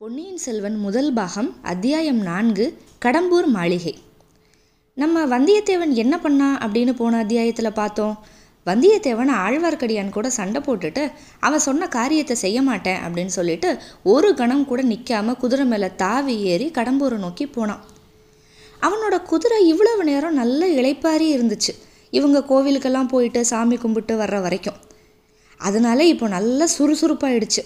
பொன்னியின் செல்வன் முதல் பாகம் அத்தியாயம் நான்கு கடம்பூர் மாளிகை. நம்ம வந்தியத்தேவன் என்ன பண்ணா அப்படின்னு போன அத்தியாயத்தில் பார்த்தோம். வந்தியத்தேவன் ஆழ்வார்க்கடியான் கூட சண்டை போட்டுட்டு அவன் சொன்ன காரியத்தை செய்ய மாட்டேன் அப்படின்னு சொல்லிட்டு ஒரு கணம் கூட நிற்காம குதிரை மேலே தாவி ஏறி கடம்பூரை நோக்கி போனான். அவனோட குதிரை இவ்வளவு நேரம் நல்ல இளைப்பாரி இருந்துச்சு. இவங்க கோவிலுக்கெல்லாம் போயிட்டு சாமி கும்பிட்டு வர்ற வரைக்கும். அதனால இப்போ நல்லா சுறுசுறுப்பாயிடுச்சு.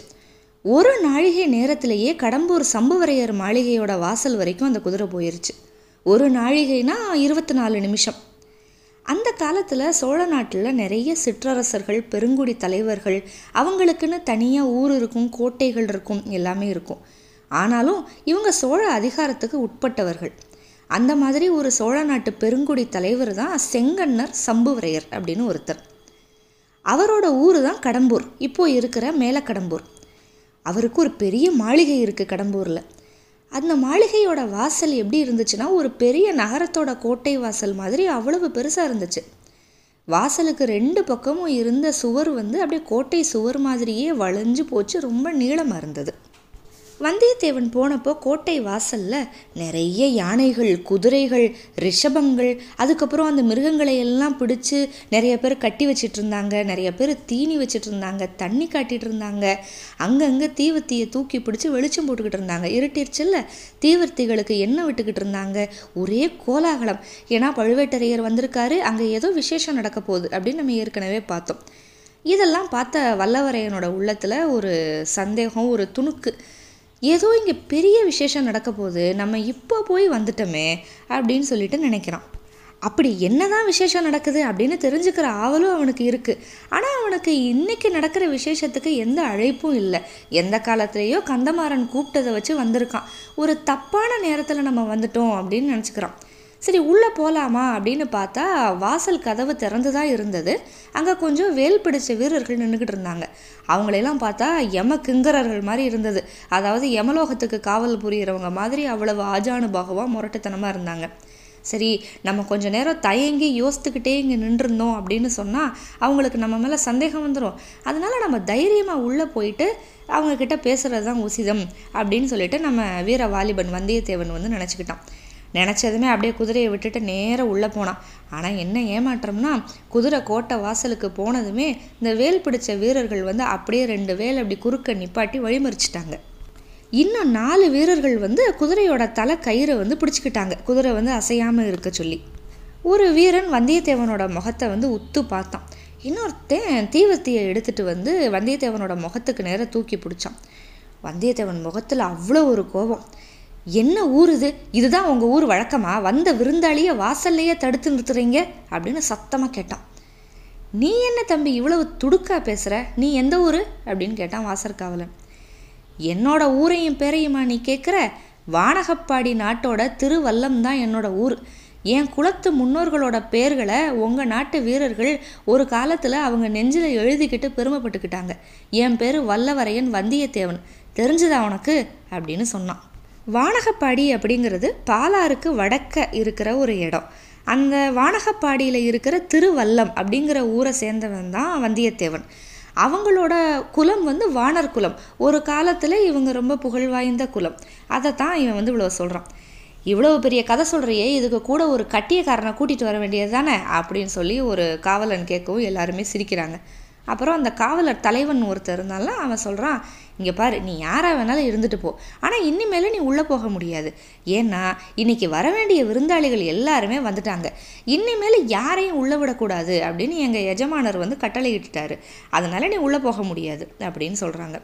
ஒரு நாழிகை நேரத்திலேயே கடம்பூர் சம்புவரையர் மாளிகையோட வாசல் வரைக்கும் அந்த குதிரை போயிருச்சு. ஒரு நாழிகைனா இருபத்தி நாலு நிமிஷம். அந்த காலத்தில் சோழ நாட்டில் நிறைய சிற்றரசர்கள் பெருங்குடி தலைவர்கள் அவங்களுக்குன்னு தனியாக ஊர் இருக்கும் கோட்டைகள் இருக்கும் எல்லாமே இருக்கும். ஆனாலும் இவங்க சோழ அதிகாரத்துக்கு உட்பட்டவர்கள். அந்த மாதிரி ஒரு சோழ நாட்டு பெருங்குடி தலைவர் தான் செங்கன்னர் சம்புவரையர் அப்படின்னு ஒருத்தர். அவரோட ஊர் தான் கடம்பூர். இப்போ இருக்கிற மேலக்கடம்பூர். அவருக்கு ஒரு பெரிய மாளிகை இருக்குது கடம்பூரில். அந்த மாளிகையோட வாசல் எப்படி இருந்துச்சுன்னா ஒரு பெரிய நகரத்தோட கோட்டை வாசல் மாதிரி அவ்வளவு பெருசாக இருந்துச்சு. வாசலுக்கு ரெண்டு பக்கமும் இருந்த சுவர் வந்து அப்படியே கோட்டை சுவர் மாதிரியே வளைஞ்சு போச்சு ரொம்ப நீளமாக இருந்தது. வந்தியத்தேவன் போனப்போ கோட்டை வாசலில் நிறைய யானைகள் குதிரைகள் ரிஷபங்கள் அதுக்கப்புறம் அந்த மிருகங்களை எல்லாம் பிடிச்சி நிறைய பேர் கட்டி வச்சிட்டு இருந்தாங்க நிறைய பேர் தீனி வச்சிட்டு இருந்தாங்க தண்ணி காட்டிட்டு இருந்தாங்க அங்கங்கே தீவர்த்தியை தூக்கி பிடிச்சி வெளிச்சம் போட்டுக்கிட்டு இருந்தாங்க. இருட்டிருச்சுல்ல தீவர்த்திகளுக்கு எண்ணெய் விட்டுக்கிட்டு இருந்தாங்க. ஒரே கோலாகலம். ஏன்னா பழுவேட்டரையர் வந்திருக்காரு அங்கே ஏதோ விசேஷம் நடக்க போகுது அப்படின்னு நம்ம ஏற்கனவே பார்த்தோம். இதெல்லாம் பார்த்த வல்லவரையனோட உள்ளத்தில் ஒரு சந்தேகம் ஒரு துணுக்கு. ஏதோ இங்கே பெரிய விசேஷம் நடக்க போது நம்ம இப்போ போய் வந்துட்டோமே அப்படின்னு சொல்லிட்டு நினைக்கிறான். அப்படி என்னதான் விசேஷம் நடக்குது அப்படின்னு தெரிஞ்சுக்கிற ஆவலும் அவனுக்கு இருக்குது ஆனால் அவனுக்கு இன்னைக்கு நடக்கிற விசேஷத்துக்கு எந்த அழைப்பும் இல்லை. எந்த காலத்துலேயோ கந்தமாறன் கூப்பிட்டதை வச்சு வந்திருக்கான். ஒரு தப்பான நேரத்தில் நம்ம வந்துட்டோம் அப்படின்னு நினச்சிக்கிறான். சரி உள்ளே போகலாமா அப்படின்னு பார்த்தா வாசல் கதவு திறந்து தான் இருந்தது. அங்கே கொஞ்சம் வேல் பிடிச்ச வீரர்கள் நின்றுக்கிட்டு இருந்தாங்க. அவங்களெல்லாம் பார்த்தா யம கிங்கரர்கள் மாதிரி இருந்தது. அதாவது யமலோகத்துக்கு காவல் புரிகிறவங்க மாதிரி அவ்வளவு ஆஜானுபாகவாக முரட்டுத்தனமாக இருந்தாங்க. சரி நம்ம கொஞ்ச நேரம் தயங்கி யோசித்துக்கிட்டே இங்கே நின்றுருந்தோம் அப்படின்னு சொன்னால் அவங்களுக்கு நம்ம மேலே சந்தேகம் வந்துடும் அதனால நம்ம தைரியமாக உள்ளே போயிட்டு அவங்கக்கிட்ட பேசுகிறது தான் உசிதம் அப்படின்னு சொல்லிட்டு நம்ம வீர வாலிபன் வந்தியத்தேவன் வந்து நினச்சிக்கிட்டான். நினச்சதுமே அப்படியே குதிரையை விட்டுட்டு நேராக உள்ளே போனான். ஆனால் என்ன ஏமாற்றம்னா குதிரை கோட்டை வாசலுக்கு போனதுமே இந்த வேல் பிடிச்ச வீரர்கள் வந்து அப்படியே ரெண்டு வேல் அப்படி குறுக்க நிப்பாட்டி வழிமறிச்சிட்டாங்க. இன்னும் நாலு வீரர்கள் வந்து குதிரையோட தலை கயிறை வந்து பிடிச்சிக்கிட்டாங்க. குதிரை வந்து அசையாமல் இருக்க சொல்லி. ஒரு வீரன் வந்தியத்தேவனோட முகத்தை வந்து உத்து பார்த்தான். இன்னொருத்தன் தீவர்த்தியை எடுத்துட்டு வந்து வந்தியத்தேவனோட முகத்துக்கு நேராக தூக்கி பிடிச்சான். வந்தியத்தேவன் முகத்தில் அவ்வளோ ஒரு கோபம். என்ன ஊர் இது இதுதான் உங்கள் ஊர் வழக்கமா? வந்த விருந்தாளியை வாசல்லையே தடுத்து நிறுத்துறீங்க? அப்படின்னு சத்தமாக கேட்டான். நீ என்ன தம்பி இவ்வளவு துடுக்கா பேசுகிற நீ எந்த ஊர்? அப்படின்னு கேட்டான் வாசற்காவலன் என்னோட ஊரையும் பேரையுமா நீ கேட்குற வானகப்பாடி நாட்டோட திருவல்லம் தான் என்னோட ஊர். என் குலத்து முன்னோர்களோட பேர்களை உங்கள் நாட்டு வீரர்கள் ஒரு காலத்தில் அவங்க நெஞ்சில் எழுதிக்கிட்டு பெருமைப்பட்டுக்கிட்டாங்க. என் பேர் வல்லவரையன் வந்தியத்தேவன். தெரிஞ்சுதா உனக்கு? அப்படின்னு சொன்னான். வானகப்பாடி அப்படிங்கிறது பாலாறுக்கு வடக்க இருக்கிற ஒரு இடம். அந்த வானகப்பாடியில் இருக்கிற திருவல்லம் அப்படிங்கிற ஊரை சேர்ந்தவன் தான் வந்தியத்தேவன். அவங்களோட குலம் வந்து வானர் குலம். ஒரு காலத்தில் இவங்க ரொம்ப புகழ் வாய்ந்த குலம். அதை தான் இவன் வந்து இவ்வளோ சொல்கிறான் இவ்வளோ பெரிய கதை சொல்கிறியே இதுக்கு கூட ஒரு கட்டியக்காரனை கூட்டிகிட்டு வர வேண்டியது தானே? அப்படின்னு சொல்லி ஒரு காவலன் கேட்கவும் எல்லாருமே சிரிக்கிறாங்க. அப்புறம் அந்த காவலர் தலைவன் ஒருத்தர் இருந்தாலும் அவன் சொல்கிறான் இங்கே பாரு நீ யாராக வேணாலும் இருந்துட்டு போ. ஆனால் இனிமேல் நீ உள்ளே போக முடியாது. ஏன்னா இன்னைக்கு வர வேண்டிய விருந்தாளிகள் எல்லாருமே வந்துட்டாங்க. இனிமேல் யாரையும் உள்ளே விடக்கூடாது அப்படின்னு எங்கள் எஜமானர் வந்து கட்டளையிட்டுட்டாரு. அதனால நீ உள்ளே போக முடியாது அப்படின்னு சொல்கிறாங்க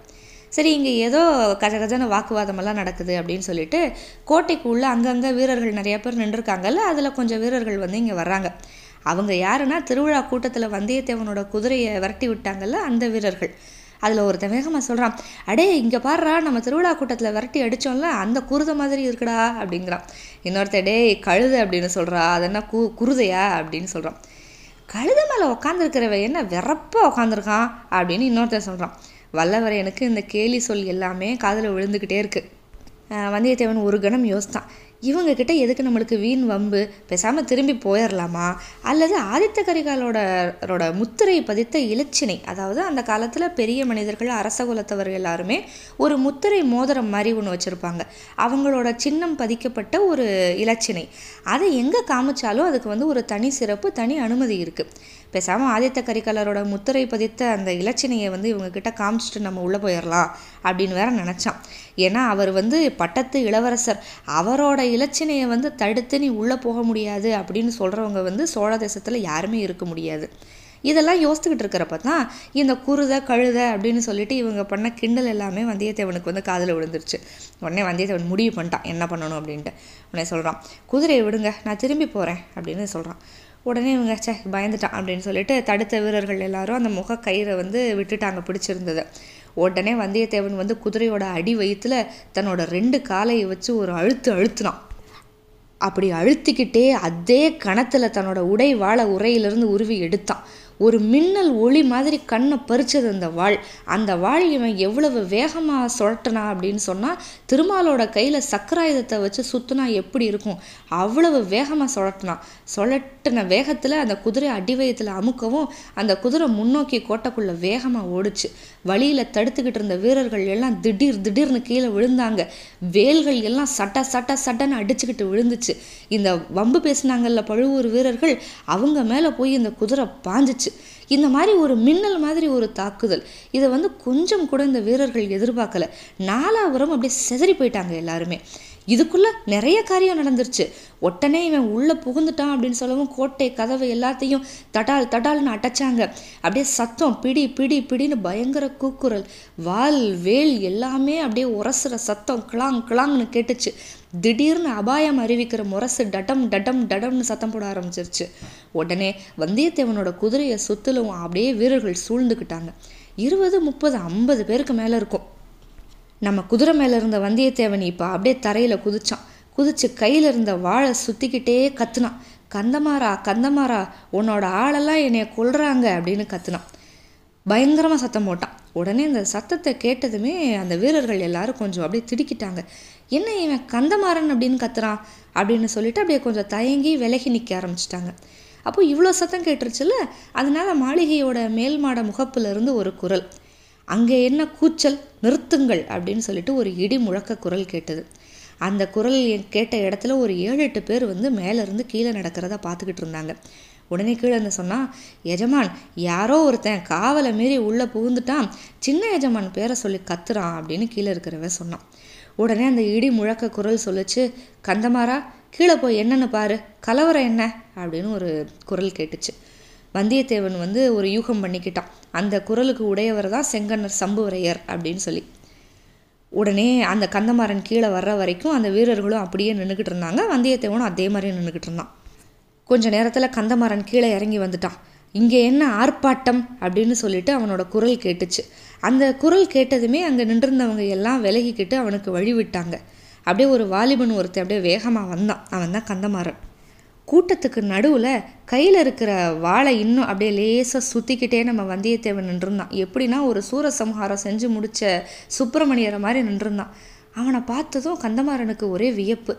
சரி இங்கே ஏதோ கஜகஜன வாக்குவாதமெல்லாம் நடக்குது அப்படின்னு சொல்லிட்டு கோட்டைக்கு உள்ளே அங்கங்கே வீரர்கள் நிறைய பேர் நின்றுருக்காங்கல்ல அதில் கொஞ்சம் வீரர்கள் வந்து இங்கே வர்றாங்க. அவங்க யாருன்னா திருவிழா கூட்டத்தில் வந்தியத்தேவனோட குதிரையை விரட்டி விட்டாங்கல்ல அந்த வீரர்கள். அதில் ஒருத்தன் வேகமாக சொல்கிறான் அடே இங்கே பாடுறா நம்ம திருவிழா கூட்டத்தில் விரட்டி அடித்தோம்ல அந்த குருதை மாதிரி இருக்குடா அப்படிங்கிறான். இன்னொருத்த டேய் கழுதை அப்படின்னு சொல்கிறா அது என்ன கு குருதையா? அப்படின்னு சொல்கிறான் கழுத மேலே உக்காந்துருக்கிறவ என்ன விறப்பாக உக்காந்துருக்கான்? அப்படின்னு இன்னொருத்தன் சொல்கிறான் வல்லவரையனுக்கு இந்த கேலி சொல் எல்லாமே காதில் விழுந்துக்கிட்டே இருக்குது வந்தியத்தேவன் ஒரு கணம் யோசித்தான். இவங்க கிட்ட எதுக்கு நம்மளுக்கு வீண் வம்பு? பேசாமல் திரும்பி போயிடலாமா அல்லது ஆதித்த கரிகாலோட முத்திரை பதித்த இலச்சினை அதாவது அந்த காலத்தில் பெரிய மனிதர்கள் அரச குலத்தவர் எல்லாருமே ஒரு முத்திரை மோதிரம் மாதிரி ஒன்று வச்சுருப்பாங்க. அவங்களோட சின்னம் பதிக்கப்பட்ட ஒரு இலச்சினை அதை எங்கே காமிச்சாலும் அதுக்கு வந்து ஒரு தனி சிறப்பு தனி அனுமதி இருக்குது பேசாமல் ஆதித்த கரிகாலரோட முத்திரை பதித்த அந்த இலச்சினையை வந்து இவங்கக்கிட்ட காமிச்சிட்டு நம்ம உள்ளே போயிடலாம் அப்படின்னு வேற நினச்சான். ஏன்னா அவர் வந்து பட்டத்து இளவரசர். அவரோட இலச்சினையை வந்து தடுத்து நீ உள்ளே போக முடியாது அப்படின்னு சொல்கிறவங்க வந்து சோழ தேசத்தில் யாருமே இருக்க முடியாது. இதெல்லாம் யோசித்துக்கிட்டு இருக்கிறப்ப தான் இந்த குருத கழுதை அப்படின்னு சொல்லிட்டு இவங்க பண்ண கிண்டல் எல்லாமே வந்தியத்தேவனுக்கு வந்து காதில் விழுந்துருச்சு. உடனே வந்தியத்தேவன் முடிவு பண்ணிட்டான். என்ன பண்ணணும் அப்படின்ட்டு. உடனே சொல்கிறான் குதிரையை விடுங்க நான் திரும்பி போகிறேன் அப்படின்னு சொல்கிறான் உடனே இவங்க சே பயந்துட்டான் அப்படின்னு சொல்லிட்டு தடுத்த வீரர்கள் எல்லாரும் அந்த முக கயிறை வந்து விட்டுட்டாங்க பிடிச்சிருந்தது. உடனே வந்தியத்தேவன் வந்து குதிரையோட அடி வயிற்றுல தன்னோட ரெண்டு காலையை வச்சு ஒரு அழுத்து அழுத்துனான். அப்படி அழுத்திக்கிட்டே அதே கணத்தில் தன்னோட உடை வாழ உரையிலிருந்து உருவி எடுத்தான். ஒரு மின்னல் ஒளி மாதிரி கண்ணை பறிச்சது அந்த வாள். அந்த வாள் இவன் எவ்வளவு வேகமாக சுழட்டினா அப்படின்னு சொன்னால் திருமாலோட கையில் சக்கராயுதத்தை வச்சு சுற்றினா எப்படி இருக்கும்? அவ்வளவு வேகமாக சுழட்டினான் சுழட்டின வேகத்தில் அந்த குதிரை அடிவயத்தில் அமுக்கவும் அந்த குதிரை முன்னோக்கி கோட்டைக்குள்ளே வேகமாக ஓடுச்சு. வழியில் தடுத்துக்கிட்டு இருந்த வீரர்கள் எல்லாம் திடீர் திடீர்னு கீழே விழுந்தாங்க. வேல்கள் எல்லாம் சட்ட சட்ட சட்டன்னு அடிச்சுக்கிட்டு விழுந்துச்சு. இந்த வம்பு பேசினாங்கல்ல பழுவூர் வீரர்கள் அவங்க மேலே போய் இந்த குதிரை பாஞ்சிச்சு. இந்த மாதிரி ஒரு மின்னல் மாதிரி ஒரு தாக்குதல். இதை வந்து கொஞ்சம் கூட இந்த வீரர்கள் எதிர்பார்க்கல. நாலாபுரம் அப்படியே செதறி போயிட்டாங்க எல்லாருமே. இதுக்குள்ளே நிறைய காரியம் நடந்துருச்சு. உடனே இவன் உள்ளே புகுந்துட்டான் அப்படின்னு சொல்லவும் கோட்டை கதவு எல்லாத்தையும் தடால் தடால்னு அடைச்சாங்க. அப்படியே சத்தம் பிடி பிடி பிடின்னு பயங்கர கூக்குரல். வால் வேல் எல்லாமே அப்படியே உரசுற சத்தம் கிளாங் கிளாங்னு கேட்டுச்சு. திடீர்னு அபாயம் அறிவிக்கிற முரசு டடம் டடம் டடம்னு சத்தம் போட ஆரம்பிச்சிருச்சு. உடனே வந்தியத்தேவனோட குதிரையை சுத்திலும் அப்படியே வீரர்கள் சூழ்ந்துக்கிட்டாங்க இருபது முப்பது ஐம்பது பேருக்கு மேலே இருக்கும். நம்ம குதிரை மேலே இருந்த வந்தியத்தேவன் இப்போ அப்படியே தரையில் குதிச்சான். குதிச்சு கையில் இருந்த வாழை சுற்றிக்கிட்டே கத்துனான். கந்தமாரா கந்தமாரா உன்னோட ஆளெல்லாம் என்னைய கொள்றாங்க அப்படின்னு கத்துனான். பயங்கரமாக சத்தம் போட்டான். உடனே அந்த சத்தத்தை கேட்டதுமே அந்த வீரர்கள் எல்லாரும் கொஞ்சம் அப்படியே திடுக்கிட்டாங்க. என்ன இவன் கந்தமாறன் அப்படின்னு கத்துறான்? அப்படின்னு சொல்லிட்டு அப்படியே கொஞ்சம் தயங்கி விலகி நிற்க ஆரம்பிச்சிட்டாங்க. அப்போ இவ்வளோ சத்தம் கேட்டுருச்சுல்ல? அதனால மாளிகையோட மேல் மாட முகப்புலேருந்து ஒரு குரல். அங்கே என்ன கூச்சல் நிறுத்துங்கள் அப்படின்னு சொல்லிட்டு ஒரு இடி முழக்க குரல் கேட்டது. அந்த குரல் கேட்ட இடத்துல ஒரு ஏழு எட்டு பேர் வந்து மேலேருந்து கீழே நடக்கிறத பார்த்துக்கிட்டு இருந்தாங்க. உடனே கீழே இருந்து சொன்னால் எஜமான் யாரோ ஒருத்தன் காவலை மீறி உள்ளே புகுந்துட்டான். சின்ன எஜமான் பேரை சொல்லி கத்துறான் அப்படின்னு கீழே இருக்கிறவ சொன்னான். உடனே அந்த இடி முழக்க குரல் சொல்லுச்சு கந்தமாரா கீழே போய் என்னன்னு பாரு கலவரம் என்ன? அப்படின்னு ஒரு குரல் கேட்டுச்சு. வந்தியத்தேவன் வந்து ஒரு யூகம் பண்ணிக்கிட்டான். அந்த குரலுக்கு உடையவர் தான் செங்கன்னர் சம்புவரையர் அப்படின்னு சொல்லி. உடனே அந்த கந்தமாறன் கீழே வர்ற வரைக்கும் அந்த வீரர்களும் அப்படியே நின்றுக்கிட்டு இருந்தாங்க. வந்தியத்தேவனும் அதே மாதிரி நின்றுக்கிட்டு இருந்தான். கொஞ்ச நேரத்தில் கந்தமாறன் கீழே இறங்கி வந்துட்டான். இங்கே என்ன ஆர்ப்பாட்டம் அப்படின்னு சொல்லிட்டு அவனோட குரல் கேட்டுச்சு. அந்த குரல் கேட்டதுமே அங்கே நின்றிருந்தவங்க எல்லாம் விலகிக்கிட்டு அவனுக்கு வழி விட்டாங்க அப்படியே ஒரு வாலிபன் ஒருத்தர் அப்படியே வேகமாக வந்தான். அவன் தான் கந்தமாறன். கூட்டத்துக்கு நடுவில் கையில் இருக்கிற வாழை இன்னும் அப்படியே லேசாக சுற்றிக்கிட்டே நம்ம வந்தியத்தேவன் நின்றுருந்தான் எப்படின்னா ஒரு சூரசம்ஹாரம் செஞ்சு முடித்த சுப்பிரமணியரை மாதிரி நின்றுருந்தான் அவனை பார்த்ததும் கந்தமாறனுக்கு ஒரே வியப்பு.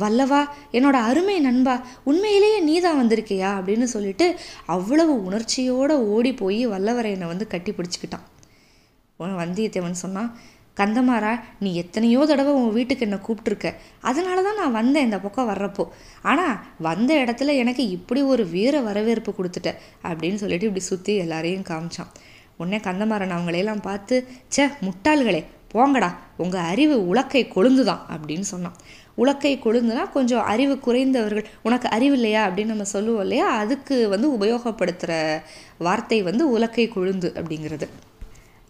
வல்லவா என்னோட அருமை நண்பா உண்மையிலேயே நீ தான் வந்திருக்கியா? அப்படின்னு சொல்லிட்டு அவ்வளவு உணர்ச்சியோடு ஓடி போய் வல்லவரையனை வந்து கட்டி பிடிச்சிக்கிட்டான். வந்தியத்தேவன் சொன்னான் கந்தமாரா நீ எத்தனையோ தடவை உன் வீட்டுக்கு என்னை கூப்பிட்டுருக்க. அதனால தான் நான் வந்தேன் இந்த பக்கம் வர்றப்போ. ஆனால் வந்த இடத்துல எனக்கு இப்படி ஒரு வீர வரவேற்பு கொடுத்துட்ட அப்படின்னு சொல்லிட்டு இப்படி சுற்றி எல்லாரையும் காமிச்சான். உடனே கந்தமாறன் அவங்களையெல்லாம் பார்த்து ச்சே முட்டாள்களே போங்கடா. உங்கள் அறிவு உலக்கை கொழுந்துதான் அப்படின்னு சொன்னான். உலக்கை கொழுந்துனா கொஞ்சம் அறிவு குறைந்தவர்கள் உனக்கு அறிவு இல்லையா? அப்படின்னு நம்ம சொல்லுவோம் இல்லையா? அதுக்கு வந்து உபயோகப்படுத்துகிற வார்த்தை வந்து உலக்கை கொழுந்து அப்படிங்கிறது.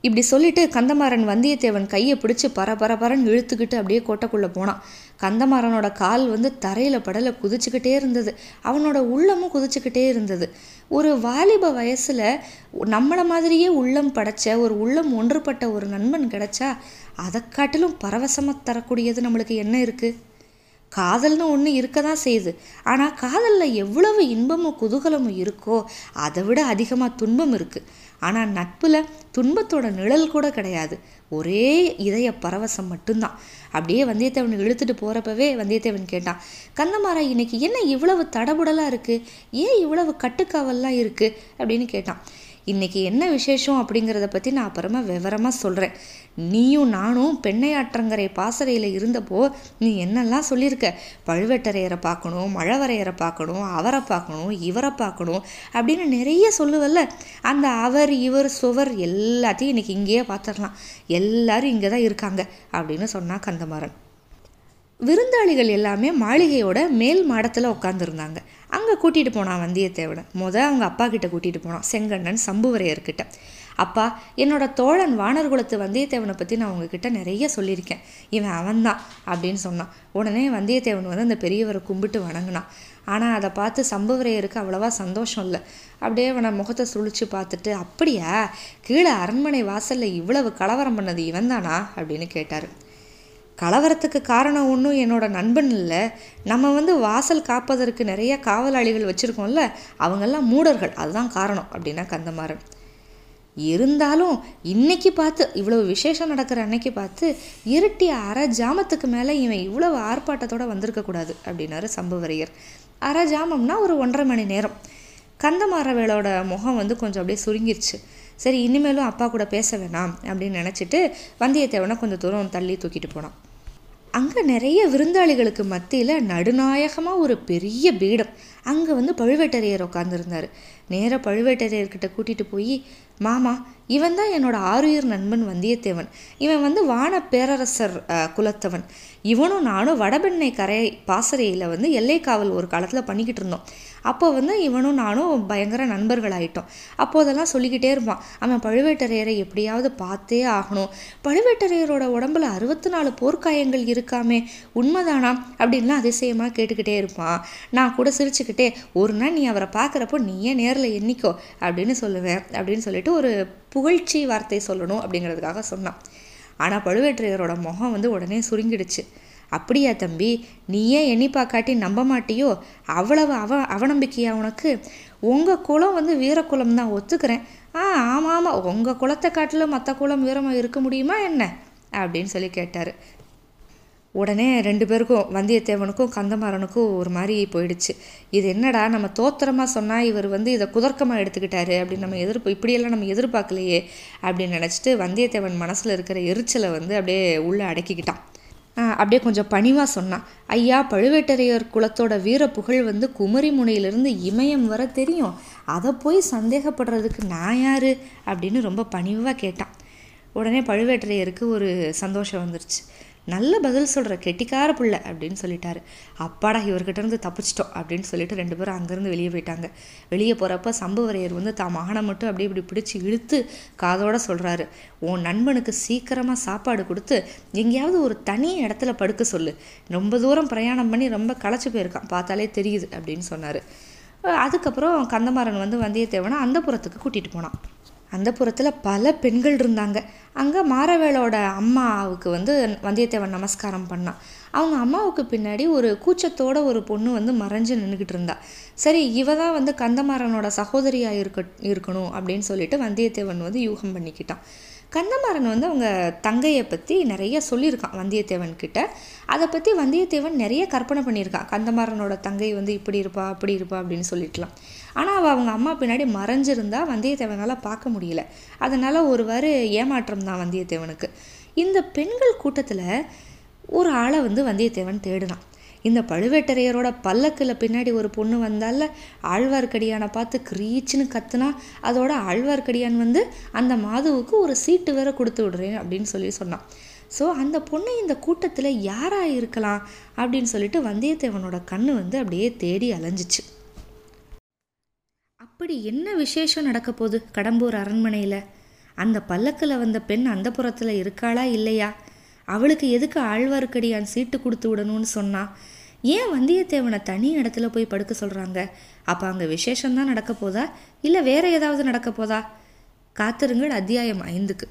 இப்படி சொல்லிட்டு கந்தமாறன் வந்தியத்தேவன் கையை பிடிச்சி பர இழுத்துக்கிட்டு அப்படியே கோட்டைக்குள்ளே போனான். கந்தமாறனோட கால் வந்து தரையில் படலை குதிச்சுக்கிட்டே இருந்தது. அவனோட உள்ளமும் குதிச்சுக்கிட்டே இருந்தது. ஒரு வாலிப வயசில் நம்மளை மாதிரியே உள்ளம் படைச்ச ஒரு உள்ளம் ஒன்றுபட்ட ஒரு நண்பன் கிடைச்சா அதை காட்டிலும் பரவசமாக தரக்கூடியது நம்மளுக்கு என்ன இருக்குது காதல்னு ஒன்று இருக்க தான் செய்யுது. ஆனால் காதலில் எவ்வளவு இன்பமும் குதூகலமும் இருக்கோ அதை விட அதிகமாக துன்பம் இருக்குது ஆனால் நட்பில் துன்பத்தோட நிழல் கூட கிடையாது. ஒரே இதய பரவசம் மட்டும்தான். அப்படியே வந்தியத்தேவன் இழுத்துட்டு போகிறப்பவே வந்தியத்தேவன் கேட்டான் கந்தமாரா இன்னைக்கு என்ன இவ்வளவு தடபுடலாக இருக்குது ஏன் இவ்வளவு கட்டுக்காவல்லாம் இருக்குது அப்படின்னு கேட்டான். இன்றைக்கி என்ன விசேஷம் அப்படிங்கிறத பற்றி நான் அப்புறமா விவரமாக சொல்கிறேன் நீயும் நானும் பெண்ணையாற்றங்கரை பாசறையில் இருந்தப்போ நீ என்னெல்லாம் சொல்லியிருக்க? பழுவேட்டரையரை பார்க்கணும் மழவரையரை பார்க்கணும் அவரை பார்க்கணும் இவரை பார்க்கணும் அப்படின்னு நிறைய சொல்லுவல்ல. அந்த அவர் இவர் சுவர் எல்லாத்தையும் இன்னைக்கு இங்கேயே பார்த்துடலாம். எல்லாரும் இங்கே தான் இருக்காங்க அப்படின்னு சொன்னா கந்தமாறன். விருந்தாளிகள் எல்லாமே மாளிகையோட மேல் மாடத்தில் உட்காந்துருந்தாங்க அங்கே கூட்டிகிட்டு போனான் வந்தியத்தேவனை. முத அவங்க அப்பா கிட்ட கூட்டிகிட்டு போனான் செங்கண்ணன் சம்புவரையர்கிட்ட. அப்பா என்னோட தோழன் வானர்குலத்து வந்தியத்தேவனை பற்றி நான் உங்ககிட்ட நிறைய சொல்லியிருக்கேன். இவன் அவன்தான் அப்படின்னு சொன்னான். உடனே வந்தியத்தேவன் வந்து அந்த பெரியவரை கும்பிட்டு வணங்கினான். ஆனால் அதை பார்த்து சம்புவரையருக்கு அவ்வளவா சந்தோஷம் இல்லை. அப்படியே அவனை முகத்தை சுழிச்சு பார்த்துட்டு அப்படியா? கீழே அரண்மனை வாசலில் இவ்வளவு கலவரம் பண்ணது இவன் தானா அப்படின்னு கேட்டார். கலவரத்துக்கு காரணம் ஒன்றும் என்னோட நண்பன் இல்லை. நம்ம வந்து வாசல் காப்பதற்கு நிறைய காவலாளிகள் வச்சுருக்கோம்ல அவங்கெல்லாம் மூடர்கள். அதுதான் காரணம் அப்படின்னா கந்தமாறன். இருந்தாலும் இன்னைக்கு பார்த்து இவ்வளவு விசேஷம் நடக்கிற அன்னைக்கு பார்த்து இருட்டி அரை ஜாமத்துக்கு மேலே இவன் இவ்வளவு ஆர்ப்பாட்டத்தோடு வந்திருக்கக்கூடாது அப்படின்னாரு சம்புவரையர். அரை ஜாமம்னா ஒரு ஒன்றரை மணி நேரம். கந்தமாறவேளோட முகம் வந்து கொஞ்சம் அப்படியே சுருங்கிருச்சு. சரி இனிமேலும் அப்பா கூட பேச வேணாம் அப்படின்னு நினச்சிட்டு வந்தியத்தேவனை கொஞ்சம் தூரம் தள்ளி தூக்கிட்டு போனான். அங்கே நிறைய விருந்தாளிகளுக்கு மத்தியில் நடுநாயகமாக ஒரு பெரிய பீடம். அங்கே வந்து பழுவேட்டரையர் உட்காந்துருந்தார் நேராக பழுவேட்டரையர்கிட்ட கூட்டிகிட்டு போய் மாமா இவன் தான் என்னோட ஆறுயிர் நண்பன் வந்தியத்தேவன். இவன் வந்து வான பேரரசர் குலத்தவன். இவனும் நானும் வடபெண்ணை கரை பாசறையில் வந்து எல்லை காவல் ஒரு காலத்தில் பண்ணிக்கிட்டு இருந்தோம். அப்போ வந்து இவனும் நானும் பயங்கர நண்பர்கள் ஆயிட்டோம் அப்போதெல்லாம் சொல்லிக்கிட்டே இருப்பான். அவன் பழுவேட்டரையரை எப்படியாவது பார்த்தே ஆகணும். பழுவேட்டரையரோட உடம்புல அறுபத்தி நாலு போர்க்காயங்கள் இருக்காமே உண்மைதானா? அப்படின்லாம் அதிசயமாக கேட்டுக்கிட்டே இருப்பான். நான் கூட சிரிச்சுக்கிட்டே ஒரு நாள் நீ அவரை பார்க்குறப்போ நீயே நேரில் எண்ணிக்கோ அப்படின்னு சொல்லுவேன். அப்படின்னு சொல்லிட்டு ஒரு புகழ்ச்சி வார்த்தை சொல்லணும் அப்படிங்கிறதுக்காக சொன்னான். ஆனால் பழுவேட்டரையரோட முகம் வந்து உடனே சுருங்கிடுச்சு. அப்படியா தம்பி? நீயே எண்ணி பார்க்காட்டி நம்ப மாட்டியோ? அவ்வளவு அவ அவநம்பிக்கையா உனக்கு? உங்கள் குலம் வந்து வீரக்குலம் தான் ஒத்துக்கிறேன். ஆ ஆமாம். ஆமாம் உங்கள் குலத்தை காட்டிலும் மற்ற குலம் வீரமாக இருக்க முடியுமா என்ன? அப்படின்னு சொல்லி கேட்டார். உடனே ரெண்டு பேருக்கும் வந்தியத்தேவனுக்கும் கந்தமாறனுக்கும் ஒரு மாதிரி போயிடுச்சு. இது என்னடா நம்ம தோத்திரமாக சொன்னால் இவர் வந்து இதை குதர்க்கமாக எடுத்துக்கிட்டாரு அப்படின்னு நம்ம எதிர்ப்பு இப்படியெல்லாம் நம்ம எதிர்பார்க்கலையே அப்படின்னு நினச்சிட்டு வந்தியத்தேவன் மனசில் இருக்கிற எரிச்சலை வந்து அப்படியே உள்ளே அடக்கிக்கிட்டான். அப்படியே கொஞ்சம் பணிவாக சொன்னான் ஐயா பழுவேட்டரையர் குலத்தோட வீர புகழ் வந்து குமரி முனையிலிருந்து இமயம் வர தெரியும். அதை போய் சந்தேகப்படுறதுக்கு நான் யார்? அப்படின்னு ரொம்ப பணிவாக கேட்டான். உடனே பழுவேட்டரையருக்கு ஒரு சந்தோஷம் வந்துருச்சு. நல்ல பதில் சொல்கிற கெட்டிக்கார பிள்ளை அப்படின்னு சொல்லிட்டாரு. அப்பாடா இவர்கிட்ட இருந்து தப்பிச்சிட்டோம் அப்படின்னு சொல்லிட்டு ரெண்டு பேரும் அங்கேருந்து வெளியே போயிட்டாங்க. வெளியே போகிறப்ப சம்புவரையர் வந்து தான் மகனை மட்டும் அப்படியே இப்படி பிடிச்சி இழுத்து காதோட சொல்கிறாரு உன் நண்பனுக்கு சீக்கிரமாக சாப்பாடு கொடுத்து எங்கேயாவது ஒரு தனி இடத்துல படுக்க சொல்லு. ரொம்ப தூரம் பிரயாணம் பண்ணி ரொம்ப களைச்சி போயிருக்கான். பார்த்தாலே தெரியுது அப்படின்னு சொன்னார். அதுக்கப்புறம் கந்தமாறன் வந்து வந்தியத்தேவனை அந்த புறத்துக்கு கூட்டிகிட்டு போனான். அந்த புறத்தில் பல பெண்கள் இருந்தாங்க. அங்கே மாரவேளோட அம்மாவுக்கு வந்து வந்தியத்தேவன் நமஸ்காரம் பண்ணான். அவங்க அம்மாவுக்கு பின்னாடி ஒரு கூச்சத்தோட ஒரு பொண்ணு வந்து மறைஞ்சு நின்றுக்கிட்டு இருந்தா. சரி இவ தான் வந்து கந்தமாறனோட சகோதரியாக இருக்க இருக்கணும் அப்படின்னு சொல்லிட்டு வந்தியத்தேவன் வந்து யூகம் பண்ணிக்கிட்டான். கந்தமாறன் வந்து அவங்க தங்கையை பற்றி நிறைய சொல்லியிருக்கான் வந்தியத்தேவன் கிட்ட. அதை பற்றி வந்தியத்தேவன் நிறைய கற்பனை பண்ணியிருக்கான். கந்தமாறனோட தங்கை வந்து இப்படி இருப்பா அப்படி இருப்பா அப்படின்னு சொல்லிட்டுலாம். ஆனால் அவள் அவங்க அம்மா பின்னாடி மறைஞ்சிருந்தா வந்தியத்தேவனால் பார்க்க முடியல. அதனால் ஒருவாறு ஏமாற்றம் தான் வந்தியத்தேவனுக்கு. இந்த பெண்கள் கூட்டத்தில் ஒரு ஆளை வந்து வந்தியத்தேவன் தேடினான். இந்த பழுவேட்டரையரோட பல்லக்கில் பின்னாடி ஒரு பொண்ணு வந்தால ஆழ்வார்க்கடியானை பார்த்து கிரீச்சுன்னு கத்துனா அதோட ஆழ்வார்க்கடியான் வந்து அந்த மாதுவுக்கு ஒரு சீட்டு வேற கொடுத்து விடுறேன் அப்படின்னு சொல்லி சொன்னான். ஸோ அந்த பொண்ணு இந்த கூட்டத்தில் யாராக இருக்கலாம் அப்படின்னு சொல்லிட்டு வந்தியத்தேவனோட கண்ணு வந்து அப்படியே தேடி அலைஞ்சிச்சு. அப்படி என்ன விசேஷம் நடக்க போகுது கடம்பூர் அரண்மனையில்? அந்த பல்லக்கில் வந்த பெண் அந்த புறத்தில் இருக்காளா இல்லையா? அவளுக்கு எதுக்கு ஆழ்வார்க்கடியான் சீட்டு கொடுத்து விடணும்னு சொன்னா? ஏன் வந்தியத்தேவனை தனி இடத்துல போய் படுக்க சொல்கிறாங்க அப்போ அங்கே விசேஷம்தான் நடக்க போதா? இல்லை வேற ஏதாவது நடக்க போதா? காத்திருங்கள் அத்தியாயம் ஐந்துக்கு.